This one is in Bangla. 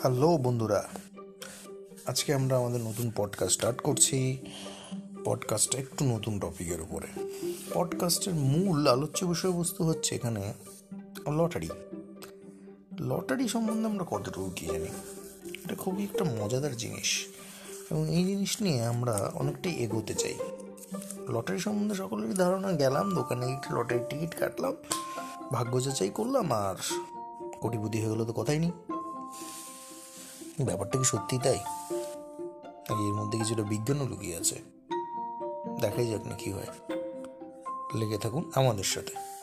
হ্যালো বন্ধুরা, আজকে আমরা আমাদের নতুন পডকাস্ট স্টার্ট করছি। পডকাস্টটা একটু নতুন টপিকের উপরে। পডকাস্টের মূল আলোচ্য বিষয়বস্তু হচ্ছে এখানে লটারি লটারি সম্বন্ধে আমরা কতটুকু কী জানি? এটা খুবই একটা মজাদার জিনিস। এবং এই জিনিস নিয়ে আমরা অনেকটাই এগোতে চাই। লটারি সম্বন্ধে সকলেরই ধারণা, গেলাম, দোকানে লটারির টিকিট কাটলাম, ভাগ্য যাচাই করলাম, আর কোটিপতি হয়ে গেলো তো কথাই নেই। ব্যাপারটা কি সত্যি তাই? নাকি এর মধ্যে কিছুটা বিজ্ঞানও লুকিয়ে আছে? দেখাই যাক না কি হয়। লেগে থাকুন আমাদের সাথে।